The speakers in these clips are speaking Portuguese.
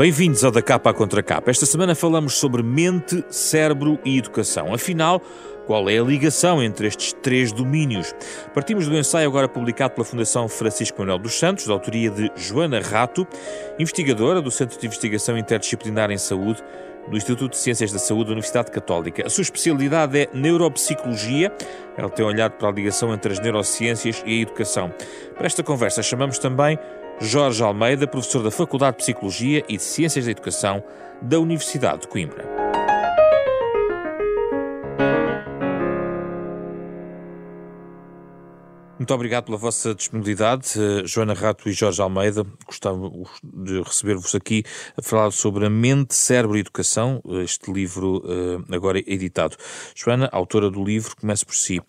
Bem-vindos ao Da Capa à Contra Capa. Esta semana falamos sobre mente, cérebro e educação. Afinal, qual é a ligação entre estes três domínios? Partimos do ensaio agora publicado pela Fundação Francisco Manuel dos Santos, da autoria de Joana Rato, investigadora do Centro de Investigação Interdisciplinar em Saúde do Instituto de Ciências da Saúde da Universidade Católica. A sua especialidade é neuropsicologia. Ela tem olhado para a ligação entre as neurociências e a educação. Para esta conversa chamamos também Jorge Almeida, professor da Faculdade de Psicologia e de Ciências da Educação da Universidade de Coimbra. Muito obrigado pela vossa disponibilidade, uh, Joana Rato e Jorge Almeida. Gostava de receber-vos aqui a falar sobre a mente, cérebro e educação, este livro uh, agora editado. Joana, autora do livro, comece por si.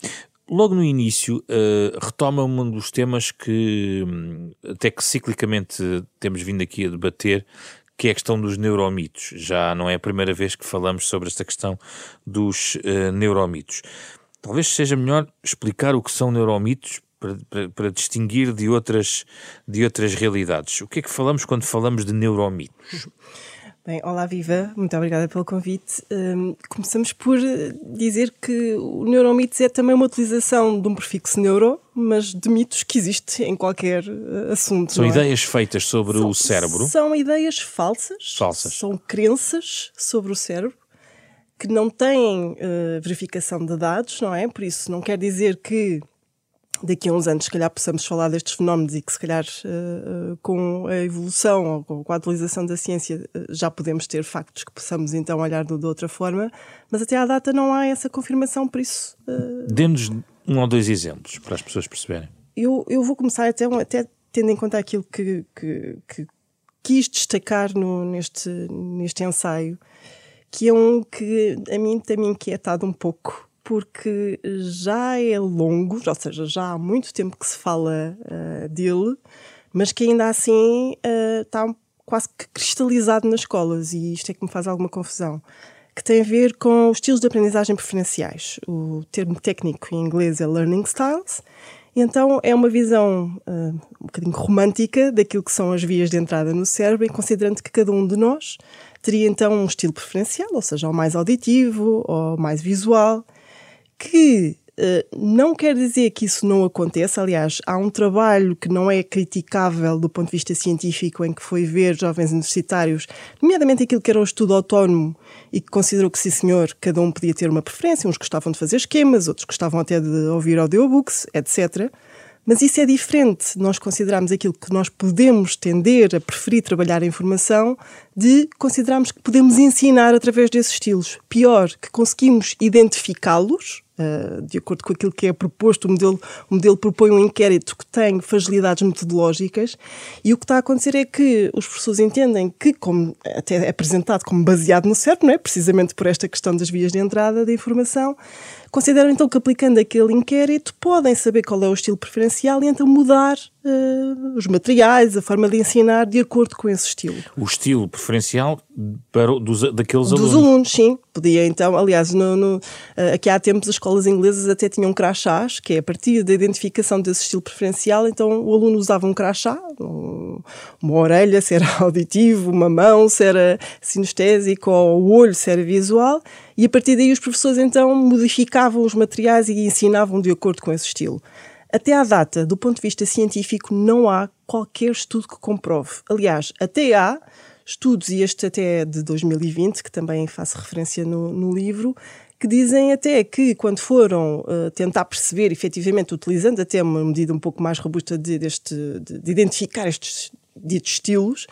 Logo no início, uh, retoma um dos temas que hum, até que ciclicamente temos vindo aqui a debater, que é a questão dos neuromitos. Já não é a primeira vez que falamos sobre esta questão dos uh, neuromitos. Talvez seja melhor explicar o que são neuromitos para, para, para, distinguir de outras, de outras realidades. O que é que falamos quando falamos de neuromitos? Bem, olá Viva, muito obrigada pelo convite. Um, começamos por dizer que o neuromitos é também uma utilização de um prefixo neuro, mas de mitos que existe em qualquer uh, assunto. São é? ideias feitas sobre são, o cérebro? São ideias falsas. Falsas. São crenças sobre o cérebro que não têm uh, verificação de dados, não é? Por isso não quer dizer que daqui a uns anos, se calhar, possamos falar destes fenómenos e que, se calhar, uh, com a evolução ou com a atualização da ciência, uh, já podemos ter factos que possamos então olhar de, outra forma, mas até à data não há essa confirmação, por isso. Dê-nos um ou dois exemplos para as pessoas perceberem. Eu, eu vou começar até, até tendo em conta aquilo que, que, que quis destacar no, neste, neste ensaio, que é um que a mim tem me inquietado um pouco porque já é longo, ou seja, já há muito tempo que se fala uh, dele, mas que ainda assim uh, está quase que cristalizado nas escolas, e isto é que me faz alguma confusão. Que tem a ver com os estilos de aprendizagem preferenciais. O termo técnico em inglês é Learning Styles. E então é uma visão uh, um bocadinho romântica daquilo que são as vias de entrada no cérebro, e considerando que cada um de nós teria então um estilo preferencial, ou seja, ou mais auditivo, ou mais visual, que uh, não quer dizer que isso não aconteça. Aliás, há um trabalho que não é criticável do ponto de vista científico, em que foi ver jovens universitários, nomeadamente aquilo que era o estudo autónomo, e que considerou que, sim senhor, cada um podia ter uma preferência. Uns gostavam de fazer esquemas, outros gostavam até de ouvir audiobooks, etc. Mas isso é diferente. Nós consideramos aquilo que nós podemos tender a preferir trabalhar a informação de considerarmos que podemos ensinar através desses estilos. Pior, que conseguimos identificá-los uh, de acordo com aquilo que é proposto, o modelo, o modelo propõe um inquérito que tem fragilidades metodológicas e o que está a acontecer é que os professores entendem que, como até é apresentado como baseado no cérebro, não é? precisamente por esta questão das vias de entrada da informação, consideram então que aplicando aquele inquérito podem saber qual é o estilo preferencial e então mudar uh, os materiais, a forma de ensinar de acordo com esse estilo. O estilo preferencial para, dos, daqueles dos alunos? Dos alunos, sim. Podia então, aliás, no, no, uh, aqui há tempos as escolas inglesas até tinham crachás, que é a partir da identificação desse estilo preferencial, então o aluno usava um crachá, um, uma orelha, se era auditivo, uma mão, se era sinestésico, ou o olho, se era visual, e a partir daí os professores então modificavam os materiais e ensinavam de acordo com esse estilo. Até à data, do ponto de vista científico, não há qualquer estudo que comprove. Aliás, até há estudos, e este até é de 2020, que também faço referência no, no livro, que dizem até que quando foram uh, tentar perceber, efetivamente, utilizando até uma medida um pouco mais robusta de, deste, de, de identificar estes ditos estilos,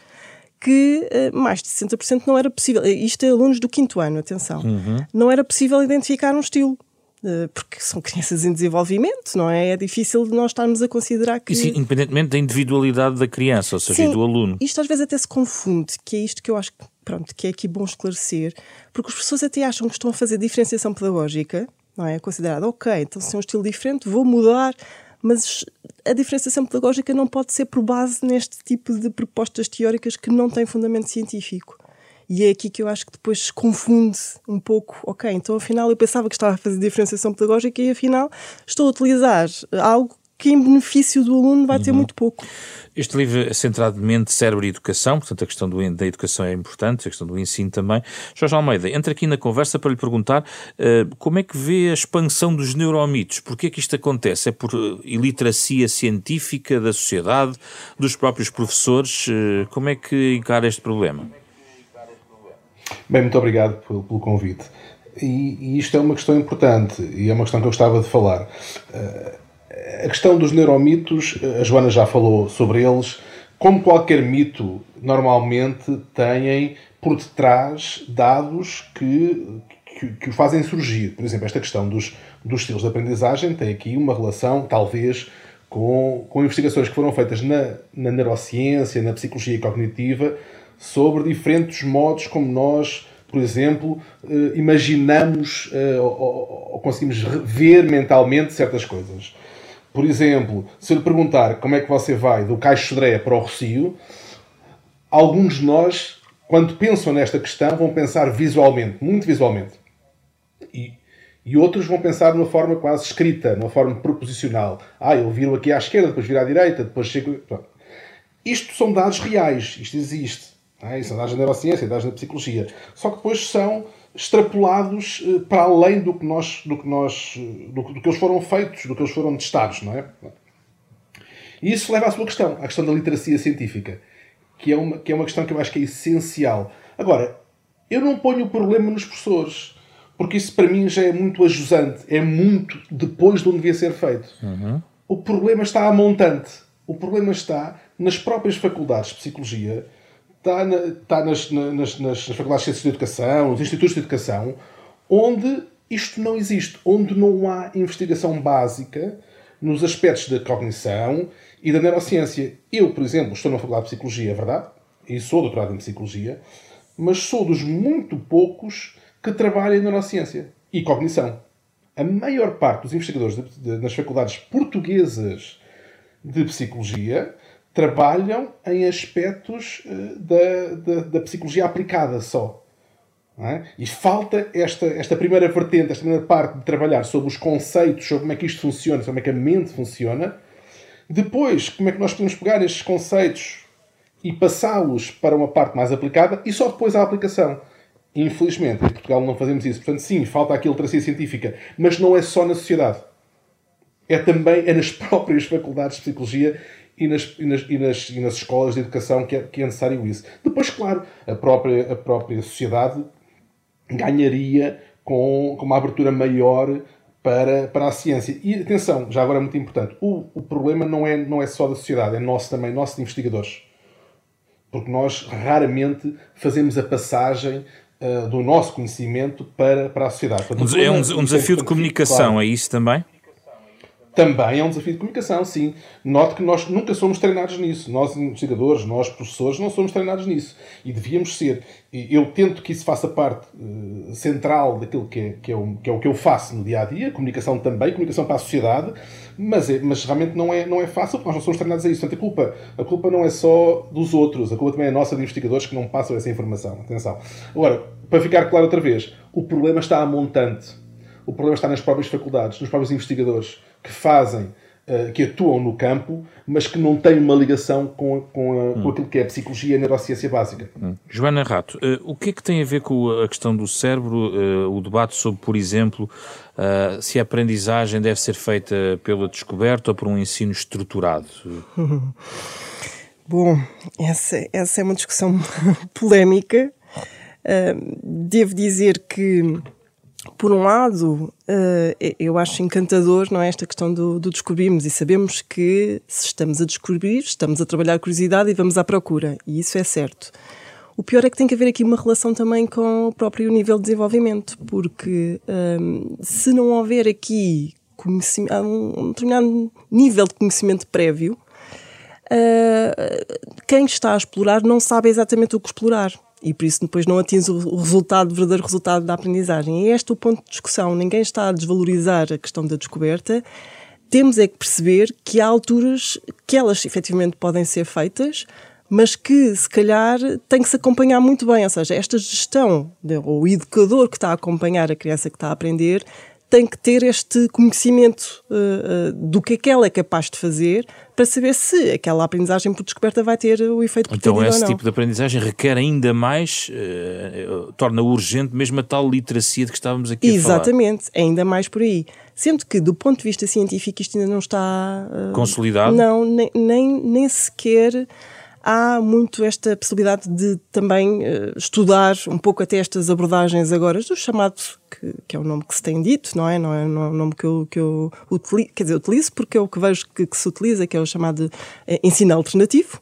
que uh, mais de 60% não era possível. Isto é alunos do quinto ano, atenção. Uhum. Não era possível identificar um estilo. Eh, porque são crianças em desenvolvimento, não é? É difícil de nós estarmos a considerar que. Isso independentemente da individualidade da criança, ou seja, Sim, do aluno. Isto às vezes até se confunde, que é isto que eu acho que, pronto, que é aqui bom esclarecer, porque as pessoas até acham que estão a fazer diferenciação pedagógica, não é? Considerado, ok, então se é um estilo diferente, vou mudar, mas a diferenciação pedagógica não pode ser por base neste tipo de propostas teóricas que não têm fundamento científico. E é aqui que eu acho que depois se confunde um pouco. Ok, então afinal eu pensava que estava a fazer diferenciação pedagógica e afinal estou a utilizar algo que em benefício do aluno vai ter uhum. muito pouco. Este livro é centrado mente, cérebro e educação, portanto a questão do, da educação é importante, a questão do ensino também. Jorge Almeida, entra aqui na conversa para lhe perguntar uh, como é que vê a expansão dos neuromitos? Porquê é que isto acontece? É por uh, iliteracia científica da sociedade, dos próprios professores? Uh, como é que encara este problema? Bem, muito obrigado pelo, pelo convite. E, e, isto é uma questão importante e é uma questão que eu gostava de falar. Uh, a questão dos neuromitos, a Joana já falou sobre eles. Como qualquer mito, normalmente têm por detrás dados que, que, que o fazem surgir. Por exemplo, esta questão dos, dos estilos de aprendizagem tem aqui uma relação, talvez, com, com investigações que foram feitas na, na neurociência, na psicologia cognitiva, sobre diferentes modos como nós, por exemplo, eh, imaginamos eh, ou, conseguimos ver mentalmente certas coisas. Por exemplo, se eu lhe perguntar como é que você vai do Caixo de para o Rocio, alguns de nós, quando pensam nesta questão, vão pensar visualmente, muito visualmente. E, e outros vão pensar de uma forma quase escrita, de uma forma proposicional. Ah, eu viro aqui à esquerda, depois viro à direita, depois chego. Isto são dados reais, isto existe. É? Isso dados da neurociência, dados da psicologia. Só que depois são extrapolados eh, para além do que nós, do que nós, eh, do, do, que eles foram feitos, do que eles foram testados, não é? E isso leva à sua questão, à questão da literacia científica, que é uma, que é uma questão que eu acho que é essencial. Agora, eu não ponho o problema nos professores, porque isso para mim já é muito ajusante, é muito depois de onde devia ser feito. Uhum. O problema está a montante. O problema está nas próprias faculdades de psicologia está, na, está nas, nas, nas, faculdades de ciências de educação, nos institutos de educação, onde isto não existe, onde não há investigação básica nos aspectos da cognição e da neurociência. Eu, por exemplo, estou na Faculdade de Psicologia, é verdade, e sou doutorado em Psicologia, mas sou dos muito poucos que trabalham em neurociência e cognição. A maior parte dos investigadores de, de, nas faculdades portuguesas de Psicologia trabalham em aspectos uh, da, da, da, psicologia aplicada só. É? E falta esta, esta primeira vertente, esta primeira parte de trabalhar sobre os conceitos, sobre como é que isto funciona, sobre como é que a mente funciona. Depois, como é que nós podemos pegar estes conceitos e passá-los para uma parte mais aplicada e só depois a aplicação. Infelizmente, em Portugal não fazemos isso. Portanto, sim, falta aqui a literacia científica, mas não é só na sociedade. É também é nas próprias faculdades de psicologia e nas, e nas, e nas, e nas escolas de educação que é, que é necessário isso. Depois, claro, a própria, a própria sociedade ganharia com, com uma abertura maior para, para a ciência. E atenção, já agora é muito importante, o, o problema não é, não é só da sociedade, é nosso também, nosso de investigadores. Porque nós raramente fazemos a passagem uh, do nosso conhecimento para, para a sociedade. Portanto, é um, um desafio de comunicação, claro. é isso também? Também é um desafio de comunicação, sim. Note que nós nunca somos treinados nisso. Nós, investigadores, nós, professores, não somos treinados nisso. E devíamos ser. Eu tento que isso faça parte uh, central daquilo que é, que, é o, que é o que eu faço no dia a dia, comunicação também, comunicação para a sociedade, mas, é, mas realmente não é, não é fácil porque nós não somos treinados a isso. Portanto, a culpa, a culpa não é só dos outros, a culpa também é nossa de investigadores que não passam essa informação. Atenção. Agora, para ficar claro outra vez, o problema está a montante. O problema está nas próprias faculdades, nos próprios investigadores que fazem, uh, que atuam no campo, mas que não têm uma ligação com, com, a, hum. com aquilo que é a psicologia e a neurociência básica. Hum. Joana Rato, uh, o que é que tem a ver com a questão do cérebro, uh, o debate sobre, por exemplo, se a aprendizagem deve ser feita pela descoberta ou por um ensino estruturado? Bom, essa, essa é uma discussão polémica. devo dizer que por um lado, uh, eu acho encantador não é, esta questão do, do, descobrirmos e sabemos que se estamos a descobrir, estamos a trabalhar a curiosidade e vamos à procura, e isso é certo. O pior é que tem que haver aqui uma relação também com o próprio nível de desenvolvimento, porque um, ehm, se não houver aqui um determinado nível de conhecimento prévio, uh, quem está a explorar não sabe exatamente o que explorar e por isso depois não atinge o resultado, o verdadeiro resultado da aprendizagem. E este é o ponto de discussão. Ninguém está a desvalorizar a questão da descoberta. Temos é que perceber que há alturas que elas efetivamente podem ser feitas, mas que se calhar tem que se acompanhar muito bem. Ou seja, esta gestão, ou o educador que está a acompanhar a criança que está a aprender, tem que ter este conhecimento uh, uh, do que é que ela é capaz de fazer para saber se aquela aprendizagem por descoberta vai ter o efeito Então esse tipo de aprendizagem requer ainda mais, uh, torna urgente mesmo a tal literacia de que estávamos aqui Exatamente, a falar. Exatamente, ainda mais por aí. Sendo que, do ponto de vista científico, isto ainda não está... Consolidado? Não, nem, nem, nem sequer há muito esta possibilidade de também uh, estudar um pouco até estas abordagens agora do chamado, que, que, é o nome que se tem dito, não é? Não é, não é o nome que eu, que eu utilizo, quer dizer, utilizo porque é o que vejo que, que se utiliza, que é o chamado uh, ensino alternativo,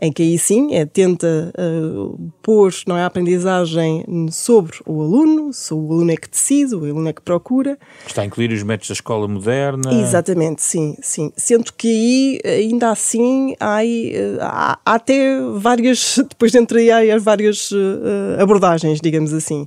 em que aí sim é, tenta uh, pôr não é, a aprendizagem sobre o aluno, se o aluno é que decide, o aluno é que procura. Está a incluir os métodos da escola moderna. Exatamente, sim, sim. Sendo que aí, ainda assim, há, eh, há, há até várias, depois dentro aí há várias uh, abordagens, digamos assim.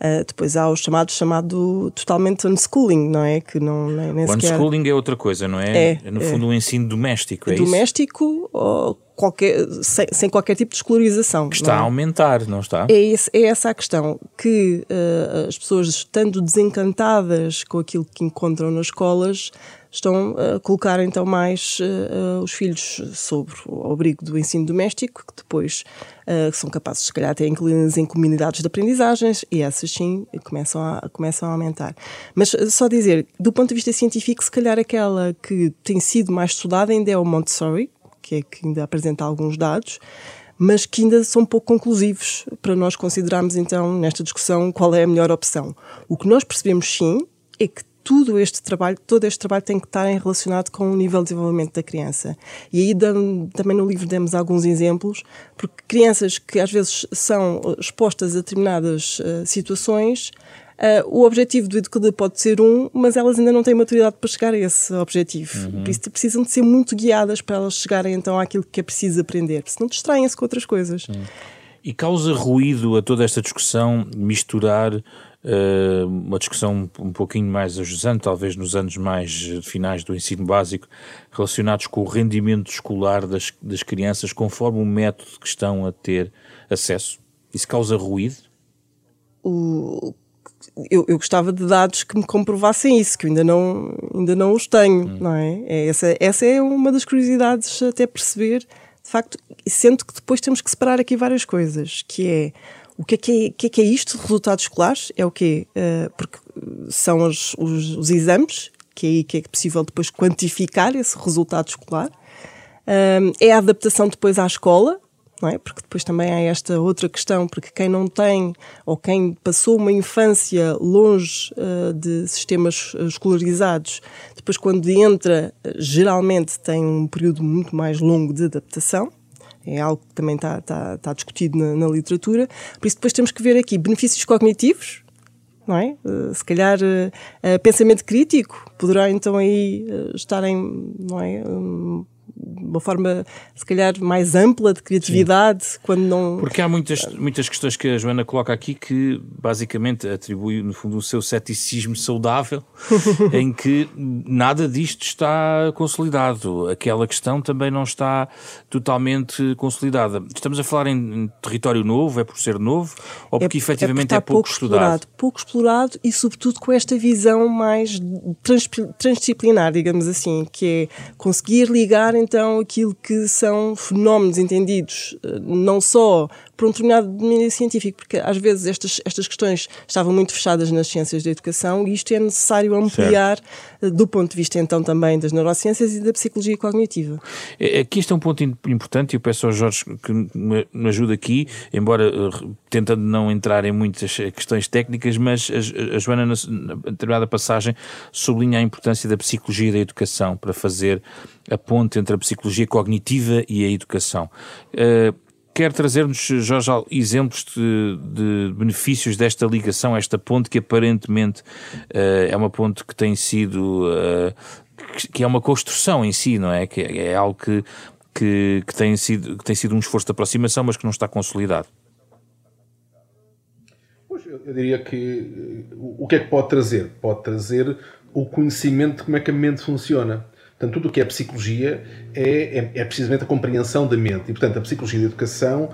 Uh, depois há o chamado chamado totalmente unschooling, não é? Que não, nem, nem o sequer... unschooling é outra coisa, não é? É, é no fundo, é. um ensino doméstico, é Doméstico, ou qualquer, sem, sem, qualquer tipo de escolarização. Que está é? a aumentar, não está? É, esse, é essa a questão, que uh, as pessoas, estando desencantadas com aquilo que encontram nas escolas, estão a colocar então mais uh, os filhos sobre o abrigo do ensino doméstico, que depois uh, são capazes, se calhar, até incluí-las em comunidades de aprendizagens, e essas sim começam a, começam a aumentar. Mas só dizer, do ponto de vista científico, se calhar aquela que tem sido mais estudada ainda é o Montessori, que é que ainda apresenta alguns dados, mas que ainda são pouco conclusivos para nós considerarmos então nesta discussão qual é a melhor opção. O que nós percebemos sim é que tudo este trabalho, todo este trabalho tem que estar relacionado com o nível de desenvolvimento da criança. E aí também no livro demos alguns exemplos, porque crianças que às vezes são expostas a determinadas uh, situações Uh, o objetivo do educador pode ser um, mas elas ainda não têm maturidade para chegar a esse objetivo. Uhum. Por isso precisam de ser muito guiadas para elas chegarem então àquilo que é preciso aprender, senão distraem-se com outras coisas. Uhum. E causa ruído a toda esta discussão misturar uh, uma discussão um pouquinho mais ajusante, talvez nos anos mais finais do ensino básico, relacionados com o rendimento escolar das, das crianças conforme o método que estão a ter acesso? Isso causa ruído? O, eu, eu, gostava de dados que me comprovassem isso, que eu ainda não, ainda não os tenho, hum. não é? é? essa, essa é uma das curiosidades até perceber, de facto, sendo que depois temos que separar aqui várias coisas, que é o que é que é, que é, que é isto de resultados escolares? É o quê? Uh, porque são os, os, os, exames, que é aí que é possível depois quantificar esse resultado escolar. Um, é a adaptação depois à escola, não é? Porque depois também há esta outra questão, porque quem não tem ou quem passou uma infância longe uh, de sistemas eh, escolarizados, depois quando entra, geralmente tem um período muito mais longo de adaptação. É algo que também está, está, está discutido na, na literatura. Por isso, depois temos que ver aqui benefícios cognitivos, não é? Se calhar pensamento crítico poderá então aí estar em, não é? Um, uma forma, se calhar, mais ampla de criatividade, Sim. quando não. Porque há muitas, muitas questões que a Joana coloca aqui que basicamente atribui, no fundo, o seu ceticismo saudável, em que nada disto está consolidado. Aquela questão também não está totalmente consolidada. Estamos a falar em território novo, é por ser novo, ou porque é, efetivamente é, é pouco, pouco estudado? Explorado, pouco explorado e, sobretudo, com esta visão mais transdisciplinar, digamos assim, que é conseguir ligar então aquilo que são fenómenos entendidos eh, não só por um determinado domínio científico, porque às vezes estas, estas questões estavam muito fechadas nas ciências da educação e isto é necessário ampliar certo. Eh, do ponto de vista então também das neurociências e da psicologia cognitiva. É, aqui este é um ponto importante e eu peço ao Jorge que me ajude aqui, embora eh, tentando não entrar em muitas questões técnicas, mas a, a Joana, na, determinada passagem, sublinha a importância da psicologia da educação para fazer a ponte entre a psicologia cognitiva e a educação. Uh, quer trazer-nos, Jorge, exemplos de, de, benefícios desta ligação, esta ponte que aparentemente uh, é uma ponte que tem sido. Uh, que é uma construção em si, não é? Que é algo que, que, que, tem sido, que tem sido um esforço de aproximação, mas que não está consolidado. Pois, eu diria que o que é que pode trazer? Pode trazer o conhecimento de como é que a mente funciona. Portanto, tudo o que é psicologia é, é, é, precisamente a compreensão da mente. E, portanto, a psicologia da educação,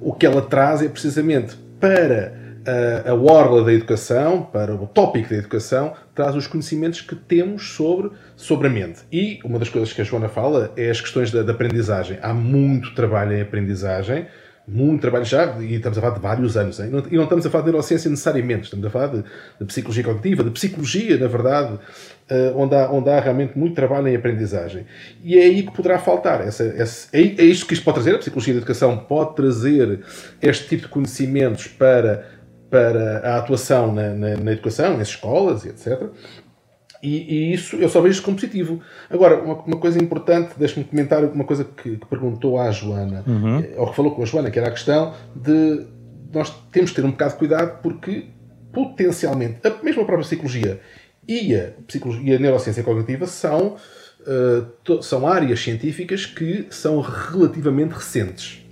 o que ela traz é precisamente para a, a orla da educação, para o tópico da educação, traz os conhecimentos que temos sobre, sobre a mente. E uma das coisas que a Joana fala é as questões da, da aprendizagem. Há muito trabalho em aprendizagem, muito trabalho já, e estamos a falar de vários anos, hein? e não estamos a falar de neurociência necessariamente, estamos a falar de, de psicologia cognitiva, de psicologia, na verdade, uh, onde, há, onde há realmente muito trabalho em aprendizagem. E é aí que poderá faltar. Essa, essa, é, é isto que isto pode trazer, a psicologia da educação pode trazer este tipo de conhecimentos para para a atuação na, na, na educação, nas escolas e etc. E, e, isso eu só vejo como positivo. Agora, uma, uma coisa importante, deixe-me comentar uma coisa que, que, perguntou à Joana, uhum. Eh, ou que falou com a Joana, que era a questão de nós temos que ter um bocado de cuidado porque potencialmente, a mesma própria psicologia e a, psicologia, e a neurociência cognitiva são, uh, são áreas científicas que são relativamente recentes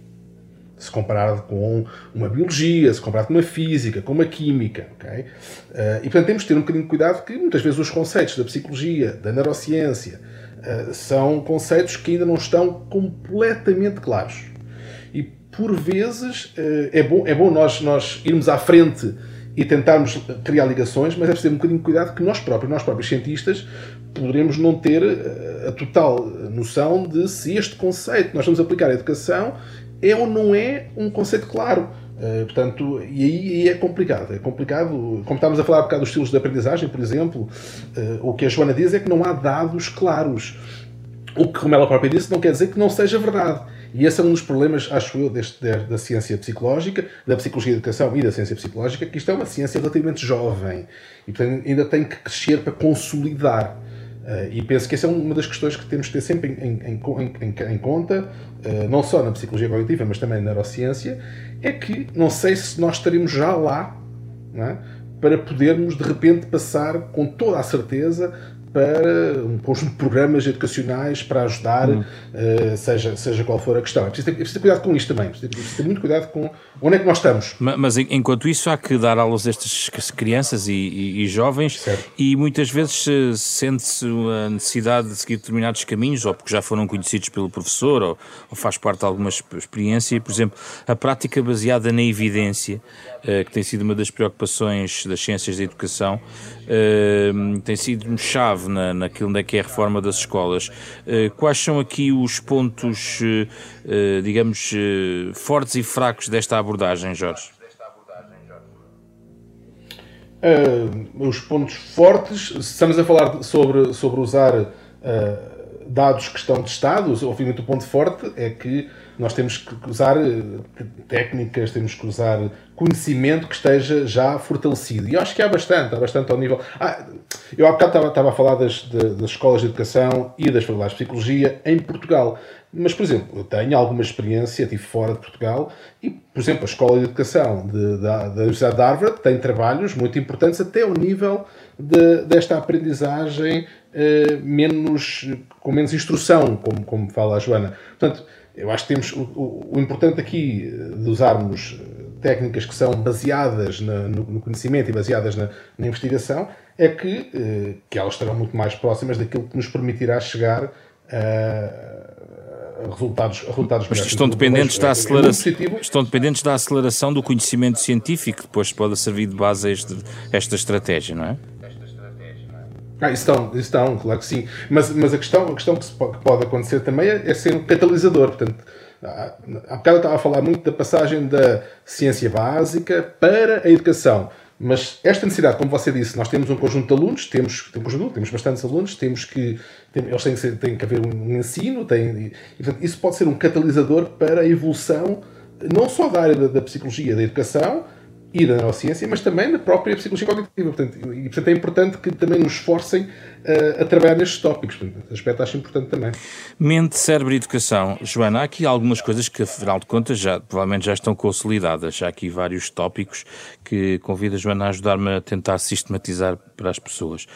se comparado com uma biologia, se comparado com uma física, com uma química. Okay? Uh, e portanto temos de ter um bocadinho de cuidado que muitas vezes os conceitos da psicologia, da neurociência, uh, são conceitos que ainda não estão completamente claros. E por vezes uh, é bom, é bom nós, nós irmos à frente e tentarmos criar ligações, mas é preciso ter um bocadinho de cuidado que nós próprios, nós próprios cientistas, poderemos não ter a total noção de se este conceito que nós vamos aplicar à educação é ou não é um conceito claro. Uh, portanto, e aí, é complicado. É complicado, como estávamos a falar há bocado dos estilos de aprendizagem, por exemplo, uh, o que a Joana diz é que não há dados claros. O que, como ela própria disse, não quer dizer que não seja verdade. E esse é um dos problemas, acho eu, deste, da ciência psicológica, da psicologia da educação e da ciência psicológica, que isto é uma ciência relativamente jovem e, portanto, ainda tem que crescer para consolidar. Uh, e penso que essa é uma das questões que temos que ter sempre em, em, em, em conta, uh, não só na psicologia cognitiva, mas também na neurociência, é que não sei se nós estaremos já lá é? para podermos de repente passar com toda a certeza para um conjunto de programas educacionais para ajudar, uh, seja, seja qual for a questão. É preciso, ter, é preciso ter cuidado com isto também, é preciso ter, preciso ter muito cuidado com onde é que nós estamos. Mas, mas enquanto isso, há que dar aulas a estas crianças e, e, e jovens, certo. e muitas vezes sente-se a necessidade de seguir determinados caminhos, ou porque já foram conhecidos pelo professor, ou, ou faz parte de alguma experiência, por exemplo, a prática baseada na evidência, uh, que tem sido uma das preocupações das ciências da educação, uh, tem sido chave na, naquilo onde é que é a reforma das escolas. Uh, quais são aqui os pontos, uh, digamos, uh, fortes e fracos desta abordagem, Jorge? os pontos fortes, estamos a falar sobre, sobre usar dados que estão testados, obviamente o ponto forte é que nós temos que usar técnicas, temos que usar conhecimento que esteja já fortalecido. E eu acho que há bastante, há bastante ao nível. Ah, eu há bocado estava, estava a falar das, das escolas de educação e das faculdades de psicologia em Portugal. Mas, por exemplo, eu tenho alguma experiência, estive fora de Portugal, e, por exemplo, a Escola de Educação de, da, da Universidade de Harvard tem trabalhos muito importantes até ao nível de, desta aprendizagem eh, menos, com menos instrução, como, como fala a Joana. Portanto, eu acho que temos o, o, o importante aqui de usarmos técnicas que são baseadas na, no, no, conhecimento e baseadas na, na investigação é que, eh, que elas estarão muito mais próximas daquilo que nos permitirá chegar a, a resultados, a resultados Mas estão dependentes, da é aceleração, é estão dependentes da aceleração do conhecimento científico, que depois pode servir de base a este, esta estratégia, não é? Ah, estão, estão, claro que sim. Mas, mas a questão, a questão que, pode, que pode acontecer também é, é ser um catalisador. Portanto, há, bocado eu estava a falar muito da passagem da ciência básica para a educação. Mas esta necessidade, como você disse, nós temos um conjunto de alunos, temos, temos, temos bastantes alunos, temos que, tem, eles têm que, ser, têm que haver um ensino, tem, e, portanto, isso pode ser um catalisador para a evolução, não só da área da, da psicologia, da educação, e da neurociência, mas também da própria psicologia cognitiva. Portanto, e, portanto, é importante que também nos esforcem uh, a trabalhar nestes tópicos. Portanto, aspecto acho importante também. Mente, cérebro e educação. Joana, há aqui algumas coisas que, afinal de contas, já, provavelmente já estão consolidadas. Há aqui vários tópicos que convido a Joana a ajudar-me a tentar sistematizar para as pessoas.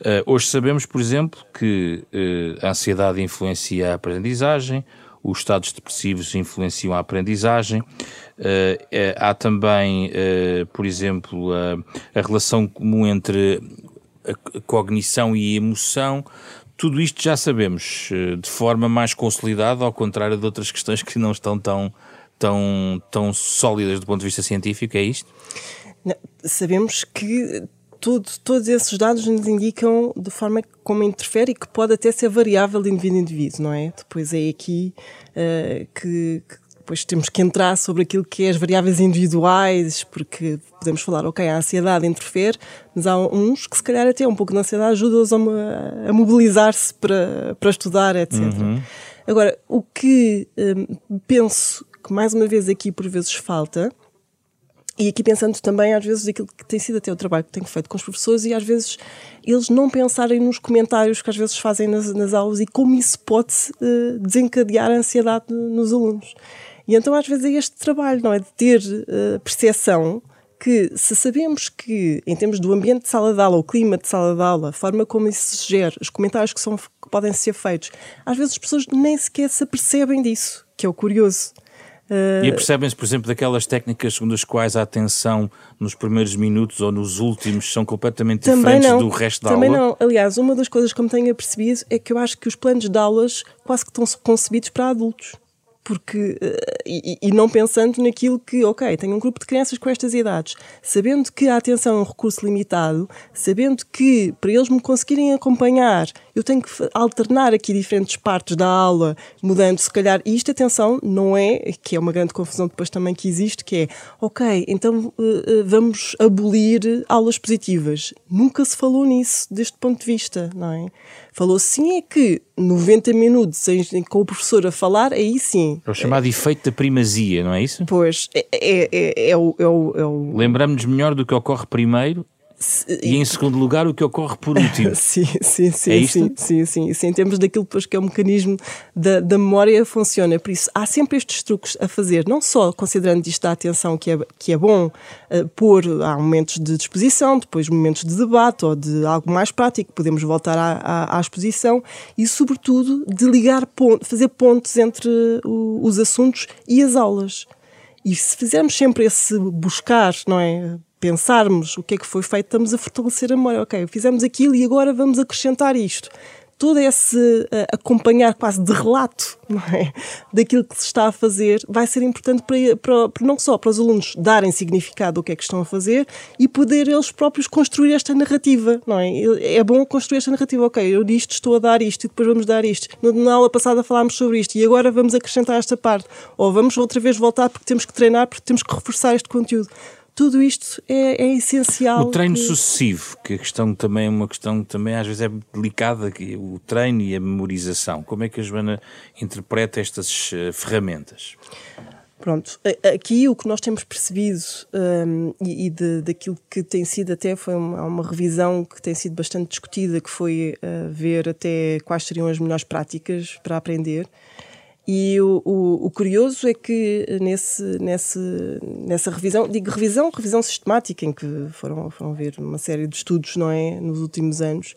Uh, hoje sabemos, por exemplo, que uh, a ansiedade influencia a aprendizagem, os estados depressivos influenciam a aprendizagem. Uh, há também, uh, por exemplo, a, a, relação comum entre a cognição e a emoção. Tudo isto já sabemos de forma mais consolidada, ao contrário de outras questões que não estão tão, tão, tão sólidas do ponto de vista científico, é isto? Sabemos que tudo, todos esses dados nos indicam de forma como interfere e que pode até ser variável de indivíduo a indivíduo, não é? Depois é aqui uh, que, que depois temos que entrar sobre aquilo que é as variáveis individuais, porque podemos falar, ok, a ansiedade interfere, mas há uns que se calhar até um pouco de ansiedade ajuda-os a, a mobilizar-se para, para estudar, etc. Uhum. Agora, o que um, penso que mais uma vez aqui por vezes falta e aqui pensando também, às vezes, daquilo que tem sido até o trabalho que tenho feito com os professores e às vezes eles não pensarem nos comentários que às vezes fazem nas, nas aulas e como isso pode uh, desencadear a ansiedade nos alunos. E então às vezes é este trabalho, não é? De ter uh, percepção que se sabemos que, em termos do ambiente de sala de aula, o clima de sala de aula, a forma como isso se gera, os comentários que, são, que podem ser feitos, às vezes as pessoas nem sequer se apercebem disso, que é o curioso. Uh... E apercebem-se, por exemplo, daquelas técnicas segundo as quais a atenção nos primeiros minutos ou nos últimos são completamente também diferentes não, do resto da também aula? Também não. Aliás, uma das coisas que me tenho apercebido é que eu acho que os planos de aulas quase que estão concebidos para adultos porque eh, e, e, não pensando naquilo que, ok, tenho um grupo de crianças com estas idades, sabendo que a atenção é um recurso limitado, sabendo que para eles me conseguirem acompanhar, eu tenho que alternar aqui diferentes partes da aula, mudando se calhar, e isto, atenção, não é, que é uma grande confusão depois também que existe, que é, ok, então uh, vamos abolir aulas positivas. Nunca se falou nisso deste ponto de vista, não é? Falou sim é que 90 minutos com o professor a falar, aí sim. É o chamado é, efeito da primazia, não é isso? Pois, é, é, é, é o, é o, é o... Lembramos-nos melhor do que ocorre primeiro e em segundo lugar, o que ocorre por último. sim, sim, sim, é sim, sim, sim, sim. Em termos daquilo depois que é o mecanismo da, da memória, funciona. Por isso, há sempre estes truques a fazer, não só considerando isto da atenção, que é, que é bom uh, pôr, há momentos de disposição, depois momentos de debate ou de algo mais prático, podemos voltar à, à, à exposição e, sobretudo, de ligar, ponto, fazer pontos entre o, os assuntos e as aulas. E se fizermos sempre esse buscar, não é? Pensarmos o que é que foi feito, estamos a fortalecer a memória. Ok, fizemos aquilo e agora vamos acrescentar isto. Todo esse uh, acompanhar quase de relato é? daquilo que se está a fazer vai ser importante para, para, para, não só para os alunos darem significado ao que é que estão a fazer e poder eles próprios construir esta narrativa. Não é? é bom construir esta narrativa. Ok, eu disto estou a dar isto e depois vamos dar isto. Na aula passada falámos sobre isto e agora vamos acrescentar esta parte. Ou vamos outra vez voltar porque temos que treinar, porque temos que reforçar este conteúdo tudo isto é, é essencial. O treino que... sucessivo, que a questão também é uma questão também às vezes é delicada, que é o treino e a memorização. Como é que a Joana interpreta estas uh, ferramentas? Pronto, aqui o que nós temos percebido um, e, e de, daquilo que tem sido até foi uma, uma, revisão que tem sido bastante discutida, que foi uh, ver até quais seriam as melhores práticas para aprender. E o, o, o, curioso é que nesse, nesse, nessa revisão, digo revisão, revisão sistemática, em que foram, foram ver uma série de estudos não é, nos últimos anos,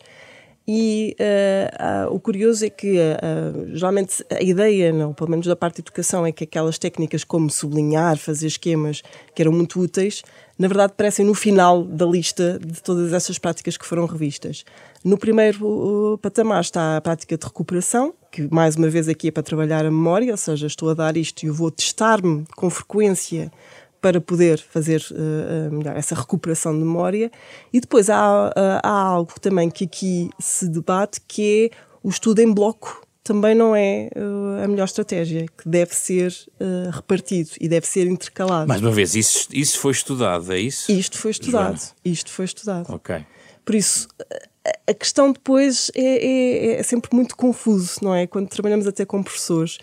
e uh, uh, o curioso é que uh, geralmente a ideia, não, pelo menos da parte de educação, é que aquelas técnicas como sublinhar, fazer esquemas, que eram muito úteis, na verdade aparecem no final da lista de todas essas práticas que foram revistas. No primeiro patamar está a prática de recuperação, que mais uma vez aqui é para trabalhar a memória, ou seja, estou a dar isto e eu vou testar-me com frequência para poder fazer uh, essa recuperação de memória. E depois há, uh, há algo também que aqui se debate, que é o estudo em bloco também não é uh, a melhor estratégia, que deve ser uh, repartido e deve ser intercalado. Mais uma vez, isso, isso foi estudado, é isso? Isto foi estudado. Joana? Isto foi estudado. Ok. Por isso, a questão depois é, é, é, sempre muito confuso, não é? Quando trabalhamos até com professores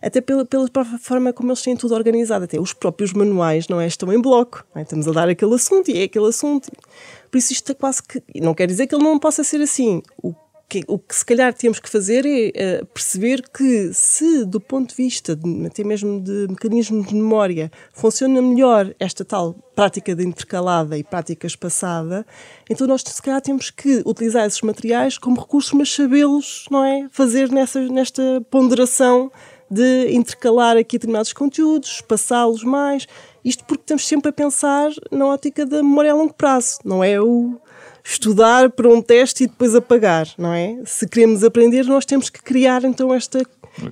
até pela, pela forma como eles têm tudo organizado, até os próprios manuais, não é? Estão em bloco, é? estamos a dar aquele assunto e é aquele assunto. Por isso isto é quase que, não quer dizer que ele não possa ser assim. O que, o que se calhar temos que fazer é uh, perceber que se do ponto de vista de, até mesmo de mecanismos de memória funciona melhor esta tal prática de intercalada e prática espaçada, então nós se calhar temos que utilizar esses materiais como recursos, mas sabê-los, não é? Fazer nessa, nesta ponderação de intercalar aqui determinados conteúdos, passá-los mais. Isto porque estamos sempre a pensar na ótica da memória a longo prazo, não é o estudar para um teste e depois apagar, não é? Se queremos aprender, nós temos que criar então esta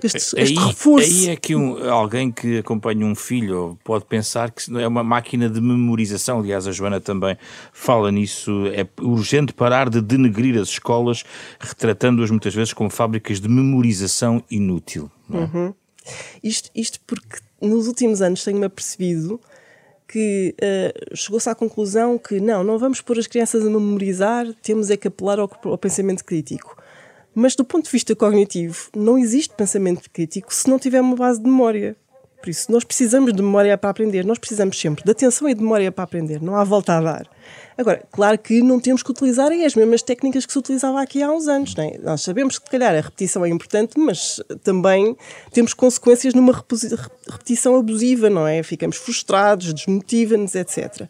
este, este aí, reforço. Aí é que um, alguém que acompanha um filho pode pensar que é uma máquina de memorização. Aliás, a Joana também fala nisso. É urgente parar de denegrir as escolas, retratando-as muitas vezes como fábricas de memorização inútil. É? Uhum. Isto, isto porque nos últimos anos tenho-me apercebido que uh, chegou-se à conclusão que não, não vamos pôr as crianças a memorizar, temos é que apelar ao, ao pensamento crítico. Mas do ponto de vista cognitivo, não existe pensamento crítico se não tiver uma base de memória. Por isso, nós precisamos de memória para aprender, nós precisamos sempre de atenção e de memória para aprender, não há volta a dar. Agora, claro que não temos que utilizar as mesmas técnicas que se utilizava aqui há uns anos. É? Nós sabemos que, se calhar, a repetição é importante, mas também temos consequências numa repetição abusiva, não é? Ficamos frustrados, desmotiva-nos, etc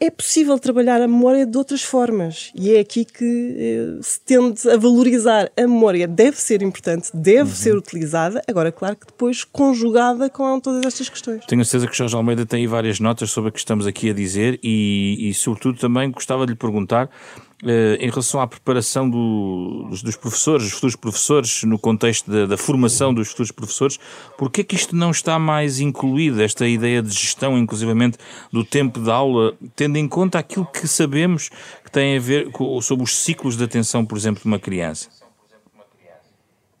é possível trabalhar a memória de outras formas e é aqui que eh, se tende a valorizar. A memória deve ser importante, deve uhum. ser utilizada, agora, claro que depois conjugada com todas estas questões. Tenho certeza que Jorge Almeida tem aí várias notas sobre o que estamos aqui a dizer e, e sobretudo, também gostava de lhe perguntar em relação à preparação do, dos, dos, professores, dos futuros professores, no contexto da, da, formação dos futuros professores, porque é que isto não está mais incluído, esta ideia de gestão, inclusivamente, do tempo de aula, tendo em conta aquilo que sabemos que tem a ver com, sobre os ciclos de atenção, por exemplo, de uma criança?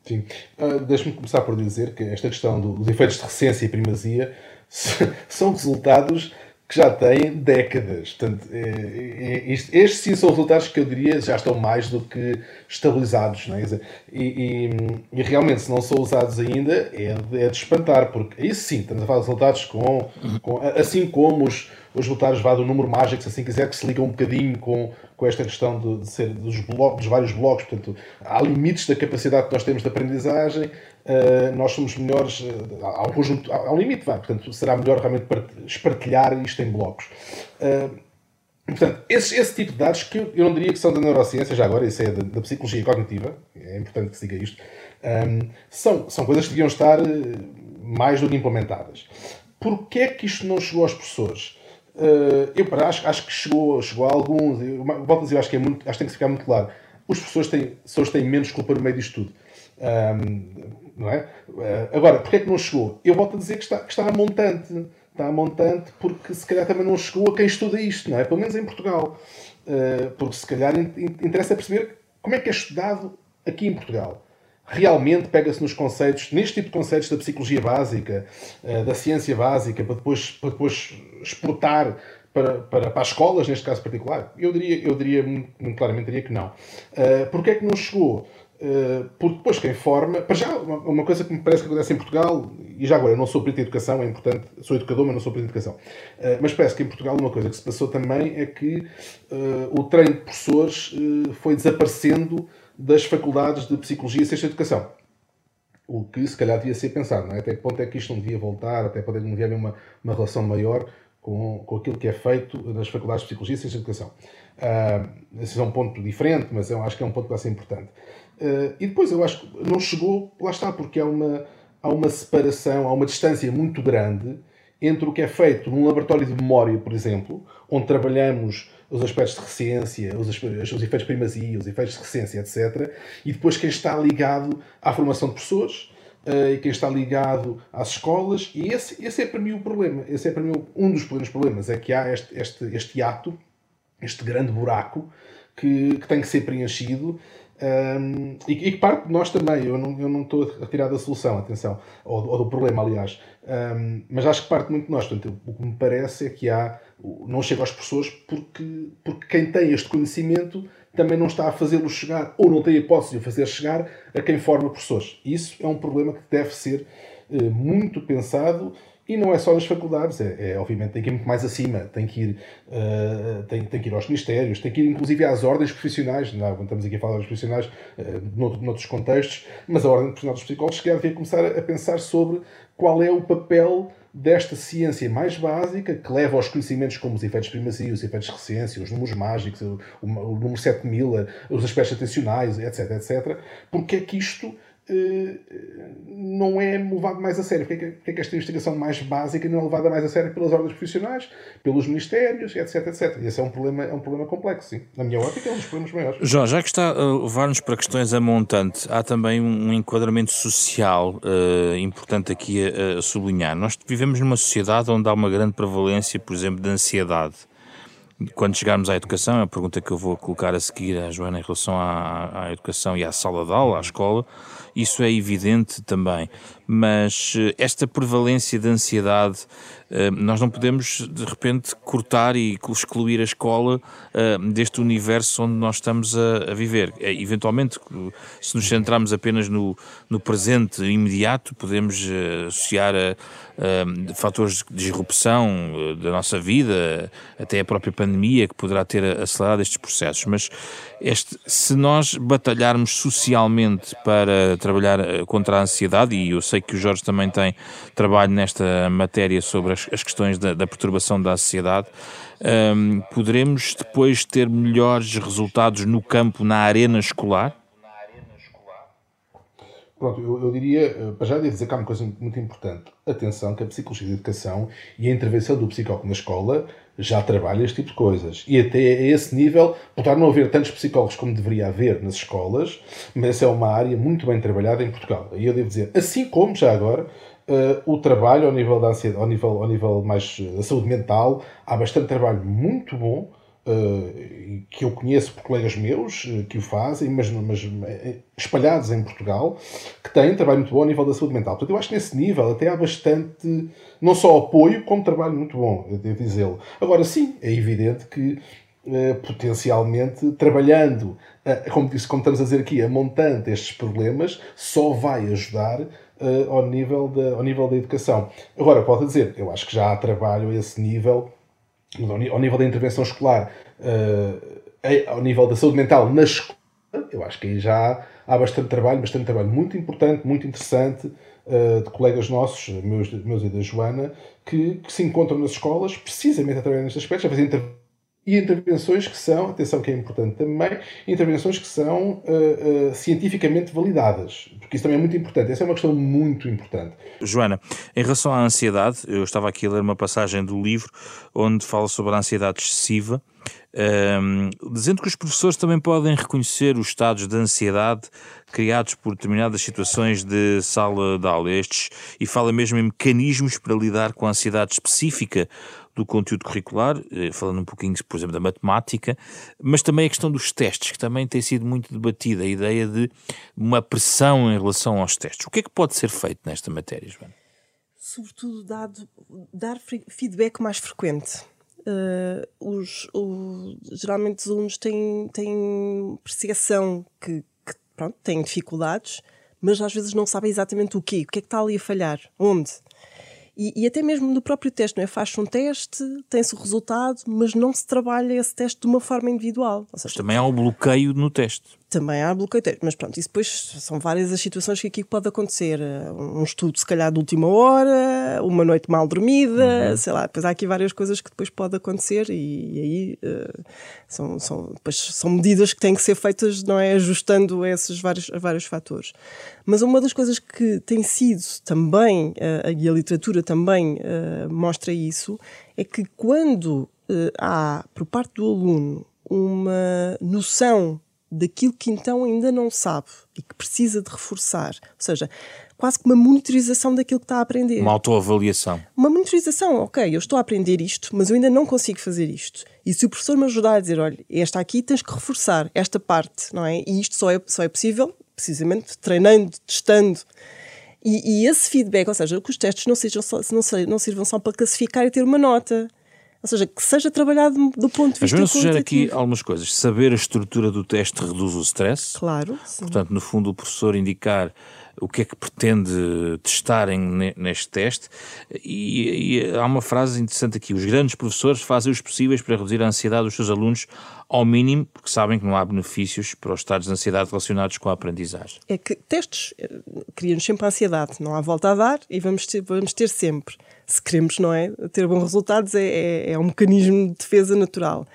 Sim. Uh, Deixe-me começar por dizer que esta questão dos efeitos de recência e primazia são resultados que já têm décadas. Portanto, é, é, estes sim são resultados que eu diria já estão mais do que estabilizados. Não é? e, e, e, realmente, se não são usados ainda, é de, é de espantar, porque aí sim, estamos a falar de resultados com, com assim como os, os resultados vá do número mágico, se assim quiser, que se ligam um bocadinho com, com esta questão de, de ser dos, blocos, dos vários blocos. Portanto, há limites da capacidade que nós temos de aprendizagem Uh, nós somos melhores, uh, há um conjunto, há um limite, vai, portanto será melhor realmente espartilhar isto em blocos. Uh, portanto, esse, esse tipo de dados que eu, não diria que são da neurociência, já agora, isso é da, da psicologia cognitiva, é importante que se diga isto, um, são, são coisas que deviam estar mais do que implementadas. Porquê é que isto não chegou aos professores? Eu acho, acho que chegou, chegou a alguns, eu, volto a dizer, acho que, é muito, acho que tem que ficar muito claro, os professores têm, pessoas têm menos culpa no meio disto tudo. Um, não é? Eh, agora, porquê é que não chegou? Eu volto a dizer que está, que está a montante. Está a montante porque se calhar também não chegou a quem estuda isto, não é? Pelo menos em Portugal. Eh, porque se calhar interessa perceber como é que é estudado aqui em Portugal. Realmente pega-se nos conceitos, neste tipo de conceitos da psicologia básica, eh, da ciência básica, para depois, para depois exportar para, para, para as escolas, neste caso particular? Eu diria, eu diria muito, claramente diria que não. Uh, Porquê é que não chegou? Eh, porque depois quem forma, para já, uma coisa que me parece que acontece em Portugal, e já agora eu não sou perito em educação, é importante, sou educador, mas não sou perito em educação, mas parece que em Portugal uma coisa que se passou também é que o treino de professores foi desaparecendo das faculdades de Psicologia e de Educação. O que se calhar devia ser pensado, é? até que ponto é que isto não devia voltar, até pode não devia haver uma, uma relação maior com, com aquilo que é feito nas faculdades de Psicologia e de Educação. Uh, esse é um ponto diferente, mas eu acho que é um ponto que ser importante. Uh, e depois eu acho que não chegou, lá está, porque há uma, há uma separação, há uma distância muito grande entre o que é feito num laboratório de memória, por exemplo, onde trabalhamos os aspectos de recência, os, os efeitos de primazia, os efeitos de recência, etc., e depois quem está ligado à formação de pessoas uh, e quem está ligado às escolas, e esse, esse é para mim o problema. Esse é para mim um dos problemas, é que há este, este, este ato, este grande buraco que, que tem que ser preenchido um, e, que parte de nós também, eu não, eu não estou a tirar da solução, atenção, ou, ou do problema, aliás, um, mas acho que parte muito de nós. Portanto, o que me parece é que há, não chega às pessoas porque, porque quem tem este conhecimento também não está a fazê-lo chegar, ou não tem a hipótese de o fazer chegar a quem forma professores. Isso é um problema que deve ser uh, muito pensado e não é só nas faculdades, é, é, obviamente tem que ir muito mais acima, tem que ir, uh, tem, tem que ir aos ministérios, tem que ir inclusive às ordens profissionais, não, estamos aqui a falar ordens profissionais uh, noutro, noutros contextos, mas a ordem profissional dos psicólogos que devia começar a pensar sobre qual é o papel desta ciência mais básica que leva aos conhecimentos como os efeitos de primazia, os efeitos de recência, os números mágicos, o, o, o número 7000, os aspectos atencionais, etc, etc, porque é que isto eh, não é levado mais a sério. Porque é, que, é que esta investigação mais básica não é levada mais a sério pelas ordens profissionais, pelos ministérios, etc, etc. Esse é um problema, é um problema complexo, sim. Na minha ótica, é um dos problemas maiores. João, já que está a levar-nos para questões a montante, há também um enquadramento social uh, importante aqui a, a sublinhar. Nós vivemos numa sociedade onde há uma grande prevalência, por exemplo, de ansiedade quando chegarmos à educação, a pergunta que eu vou colocar a seguir à Joana em relação à, à educação e à sala de aula, à escola, isso é evidente também. Mas eh, esta prevalência de ansiedade, nós não podemos de repente cortar e excluir a escola eh, deste universo onde nós estamos a, viver. Eventualmente, se nos centrarmos apenas no, no presente imediato, podemos associar a, a fatores de disrupção da nossa vida, até a própria pandemia que poderá ter acelerado estes processos. Mas este, se nós batalharmos socialmente para trabalhar eh, contra a ansiedade, e eu sei que o Jorge também tem trabalho nesta matéria sobre as, as questões da, da, perturbação da sociedade, um, poderemos depois ter melhores resultados no campo, na arena escolar? Pronto, eu, eu diria, eh, para já dizer que há uma coisa muito importante. Atenção que a psicologia de educação e a intervenção do psicólogo na escola já trabalha este tipo de coisas. E até a esse nível, podar não haver tantos psicólogos como deveria haver nas escolas, mas essa é uma área muito bem trabalhada em Portugal. E eu devo dizer, assim como já agora, uh, o trabalho ao nível da ansiedade, ao nível, ao nível mais da saúde mental, há bastante trabalho muito bom Uh, que eu conheço por colegas meus uh, que o fazem, mas, mas espalhados em Portugal, que têm trabalho muito bom a nível da saúde mental. Portanto, eu acho que nesse nível até há bastante, não só apoio, como trabalho muito bom, devo dizê-lo. Agora, sim, é evidente que potencialmente trabalhando, como, disse, como estamos a dizer aqui, a montante estes problemas, só vai ajudar ao, nível da, ao nível da educação. Agora, pode dizer, eu acho que já há trabalho a esse nível ao nível da intervenção escolar, uh, ao nível da saúde mental na escola, eu acho que aí já há bastante trabalho, bastante trabalho muito importante, muito interessante, uh, de colegas nossos, meus, meus e da Joana, que, que, se encontram nas escolas precisamente a trabalhar nestes aspectos, a fazer intervenções e intervenções que são, atenção que é importante também, intervenções que são uh, uh, cientificamente validadas, porque isso também é muito importante. Essa é uma questão muito importante. Joana, em relação à ansiedade, eu estava aqui a ler uma passagem do livro onde fala sobre a ansiedade excessiva, um, ehm, dizendo que os professores também podem reconhecer os estados de ansiedade criados por determinadas situações de sala de aula. Estes, e fala mesmo em mecanismos para lidar com a ansiedade específica do conteúdo curricular, eh, falando um pouquinho, por exemplo, da matemática, mas também a questão dos testes, que também tem sido muito debatida, a ideia de uma pressão em relação aos testes. O que é que pode ser feito nesta matéria, Joana? Sobretudo dado, dar feedback mais frequente. Uh, os, o, geralmente os alunos têm, têm percepção que, que pronto, têm dificuldades, mas às vezes não sabem exatamente o quê, o que é que está ali a falhar, onde. E, e, até mesmo no próprio teste, não é? Faz-se um teste, tem-se o resultado, mas não se trabalha esse teste de uma forma individual. Seja, mas também há um bloqueio no teste também há bloqueio Mas pronto, isso depois são várias as situações que aqui pode acontecer. Um estudo, se calhar, de última hora, uma noite mal dormida, uhum. sei lá. Depois há aqui várias coisas que depois pode acontecer e, e aí uh, são, são, depois são medidas que têm que ser feitas, não é? Ajustando esses vários, vários fatores. Mas uma das coisas que tem sido também, uh, e a literatura também uh, mostra isso, é que quando há, por parte do aluno, uma noção daquilo que então ainda não sabe e que precisa de reforçar. Ou seja, quase que uma monitorização daquilo que está a aprender. Uma autoavaliação. Uma monitorização, ok, eu estou a aprender isto, mas eu ainda não consigo fazer isto. E se o professor me ajudar a dizer, olha, esta aqui tens que reforçar, esta parte, não é? E isto só é, só é possível, precisamente, treinando, testando. E, e esse feedback, ou seja, que os testes não, sejam só, não, não sirvam só para classificar e ter uma nota. Ou seja, que seja trabalhado do ponto de vista. Mas sugere aqui algumas coisas. Saber a estrutura do teste reduz o stress. Claro. Sim. Portanto, no fundo, o professor indicar o que é que pretende testar em, neste teste. E, e, há uma frase interessante aqui: os grandes professores fazem os possíveis para reduzir a ansiedade dos seus alunos ao mínimo, porque sabem que não há benefícios para os estados de ansiedade relacionados com a aprendizagem. É que testes eh, criam-nos sempre ansiedade, não há volta a dar e vamos ter, vamos ter sempre se queremos, não é? Ter bons resultados é, é, é um mecanismo de defesa natural.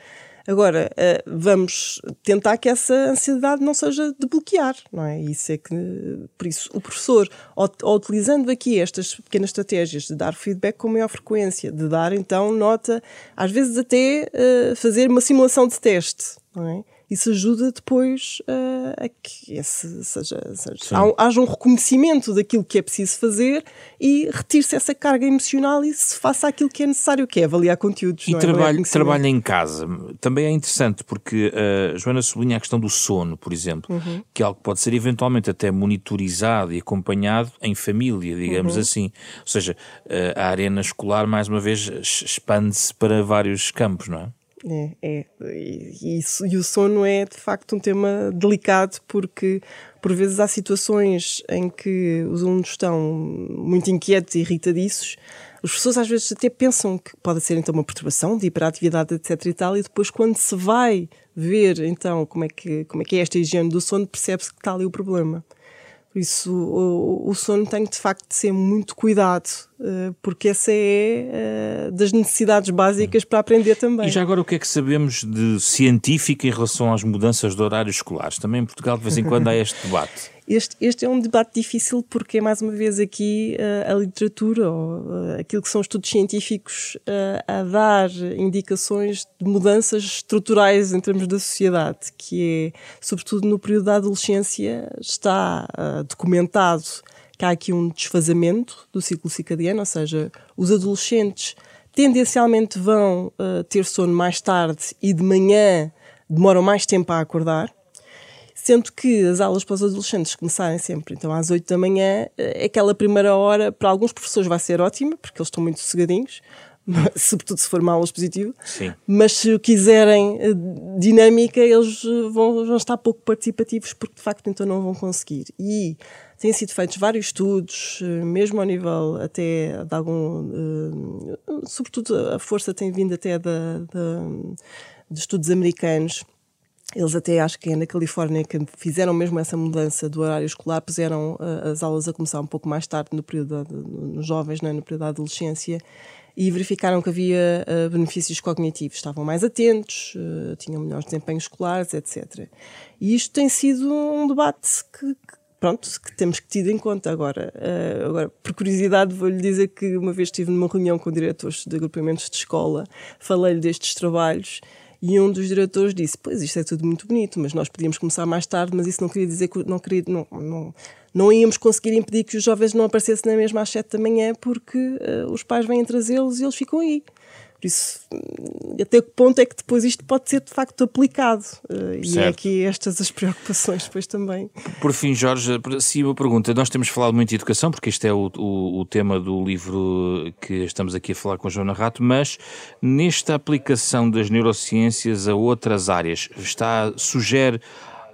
Agora, uh, vamos tentar que essa ansiedade não seja de bloquear, não é? Isso é que, por isso, o professor, ao, utilizando aqui estas pequenas estratégias de dar feedback com maior frequência, de dar então nota, às vezes até uh, fazer uma simulação de teste, não é? Isso ajuda depois uh, a que esse seja, seja haja um reconhecimento daquilo que é preciso fazer e retire-se essa carga emocional e se faça aquilo que é necessário, que é avaliar conteúdos. E é? trabalho, é trabalho em casa também é interessante porque a uh, Joana sublinha a questão do sono, por exemplo, uhum. que é algo que pode ser eventualmente até monitorizado e acompanhado em família, digamos uhum. assim. Ou seja, uh, a arena escolar, mais uma vez, expande-se para vários campos, não é? É, é. E, e o sono é de facto um tema delicado porque por vezes há situações em que os alunos estão muito inquietos e irritadiços. As pessoas às vezes até pensam que pode ser então uma perturbação de hiperatividade, etc e tal, e depois quando se vai ver então como é que, como é, que é esta higiene do sono, percebe-se que está ali o problema. Por isso, o, o, sono tem de facto de ser muito cuidado, uh, porque essa é uh, das necessidades básicas para aprender também. E já agora, o que é que sabemos de científico em relação às mudanças de horários escolares? Também em Portugal, de vez em quando, há este debate. Este, este é um debate difícil porque é mais uma vez aqui uh, a literatura ou uh, aquilo que são estudos científicos uh, a dar indicações de mudanças estruturais em termos da sociedade, que é, sobretudo no período da adolescência, está documentado que há aqui um desfazamento do ciclo circadiano, ou seja, os adolescentes tendencialmente vão ter sono mais tarde e de manhã demoram mais tempo a acordar Sendo que as aulas para os adolescentes começarem sempre então às 8 da manhã, eh, aquela primeira hora para alguns professores vai ser ótima, porque eles estão muito sossegadinhos, sobretudo se for uma aula expositiva. Sim. Mas se quiserem eh, dinâmica, eles eh, vão, vão estar pouco participativos, porque de facto então não vão conseguir. E têm sido feitos vários estudos, mesmo ao nível até de algum. Sobretudo a força tem vindo até da, da de estudos americanos eles até acho que é na Califórnia que fizeram mesmo essa mudança do horário escolar, puseram uh, as aulas a começar um pouco mais tarde no período de, nos jovens, né, no período da adolescência, e verificaram que havia uh, benefícios cognitivos, estavam mais atentos, uh, tinham melhores desempenhos escolares, etc. E isto tem sido um debate que, que pronto, que temos que ter em conta agora. Uh, agora, por curiosidade, vou-lhe dizer que uma vez estive numa reunião com diretores de agrupamentos de escola, falei-lhe destes trabalhos e um dos diretores disse: Pois isto é tudo muito bonito, mas nós podíamos começar mais tarde, mas isso não queria dizer que não, queria, não, não, não íamos conseguir impedir que os jovens não aparecessem na mesma às 7 da manhã porque uh, os pais vêm trazê-los e eles ficam aí. Por isso, até que ponto é que depois isto pode ser de facto aplicado? Uh, e é aqui estas as preocupações depois também. Por fim, Jorge, sim, uma pergunta. Nós temos falado muito de educação, porque este é o, o, o, tema do livro que estamos aqui a falar com a Joana Rato, mas nesta aplicação das neurociências a outras áreas, está, sugere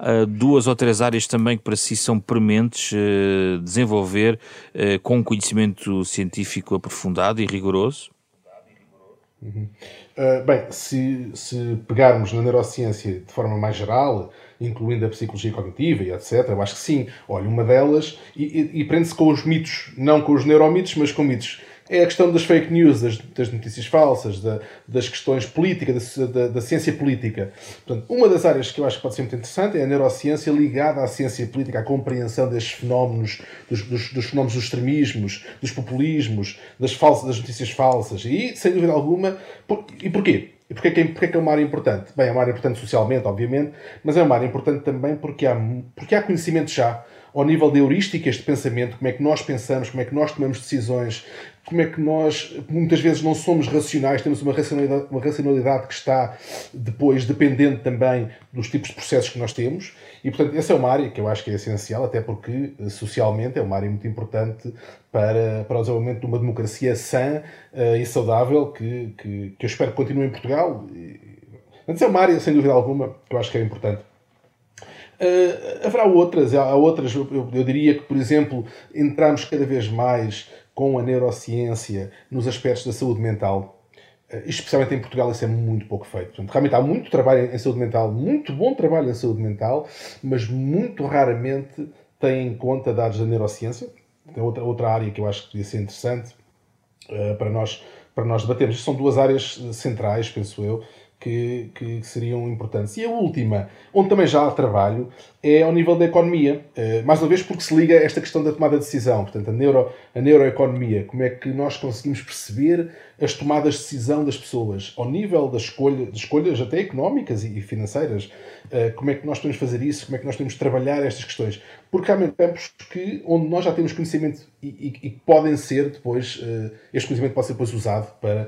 uh, duas ou três áreas também que para si são prementes uh, desenvolver uh, com conhecimento científico aprofundado e rigoroso? Uhum. Uh, bem, se, se pegarmos na neurociência de forma mais geral, incluindo a psicologia cognitiva e etc., eu acho que sim. Olha, uma delas, e, e, e prende-se com os mitos, não com os neuromitos, mas com mitos é a questão das fake news, das, das notícias falsas, da, das questões políticas, da, da, da, ciência política. Portanto, uma das áreas que eu acho que pode ser muito interessante é a neurociência ligada à ciência política, à compreensão destes fenómenos, dos, dos, dos fenómenos dos extremismos, dos populismos, das, falsas, das notícias falsas. E, sem dúvida alguma, por, e porquê? E porquê que, é, porquê que é uma área importante? Bem, é uma área importante socialmente, obviamente, mas é uma área importante também porque há, porque há conhecimento já ao nível de heurísticas de pensamento, como é que nós pensamos, como é que nós tomamos decisões, como é que nós muitas vezes não somos racionais, temos uma racionalidade, uma racionalidade que está depois dependente também dos tipos de processos que nós temos. E, portanto, essa é uma área que eu acho que é essencial, até porque eh, socialmente é uma área muito importante para, para o desenvolvimento de uma democracia sã uh, e saudável que, que, que, eu espero que continue em Portugal. Portanto, é uma área, sem dúvida alguma, que eu acho que é importante. Uh, haverá outras, há outras eu, eu, diria que, por exemplo, entramos cada vez mais com a neurociência nos aspectos da saúde mental. Uh, especialmente em Portugal isso é muito pouco feito. Portanto, realmente há muito trabalho em saúde mental, muito bom trabalho em saúde mental, mas muito raramente tem em conta dados da neurociência. É outra, outra área que eu acho que podia ser interessante uh, para, nós, para nós debatermos. São duas áreas centrais, penso eu, que, que, seriam importantes. E a última, onde também já há trabalho, é ao nível da economia. Uh, mais uma vez porque se liga a esta questão da tomada de decisão. Portanto, a, neuro, a neuroeconomia. Como é que nós conseguimos perceber as tomadas de decisão das pessoas ao nível da escolha, escolhas até económicas e financeiras. Uh, como é que nós podemos fazer isso? Como é que nós podemos trabalhar estas questões? Porque há campos que, onde nós já temos conhecimento e, e, e podem ser depois, uh, este conhecimento pode ser depois usado para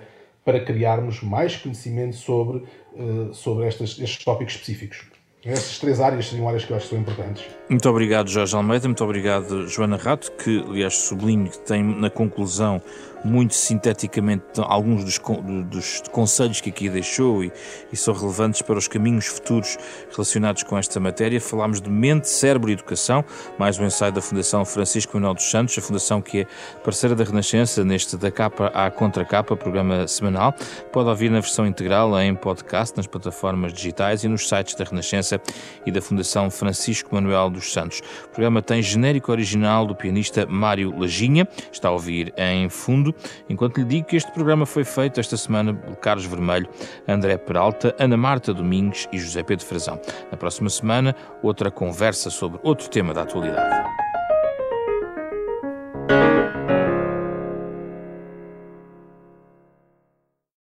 para criarmos mais conhecimento sobre, uh, sobre estas, estes tópicos específicos. Essas três áreas seriam áreas que eu acho que são importantes. Muito obrigado, Jorge Almeida. Muito obrigado, Joana Rato, que, aliás, sublinho que tem na conclusão muito sinteticamente alguns dos, dos conselhos que aqui deixou e, e, são relevantes para os caminhos futuros relacionados com esta matéria. Falámos de mente, cérebro e educação, mais um ensaio da Fundação Francisco Manuel dos Santos, a fundação que é parceira da Renascença neste da capa à contracapa, programa semanal. Pode ouvir na versão integral em podcast, nas plataformas digitais e nos sites da Renascença e da Fundação Francisco Manuel dos Santos. O programa tem genérico original do pianista Mário Lajinha, está a ouvir em fundo enquanto lhe digo que este programa foi feito esta semana por Carlos Vermelho, André Peralta, Ana Marta Domingues e José Pedro Frazão. Na próxima semana, outra conversa sobre outro tema da atualidade.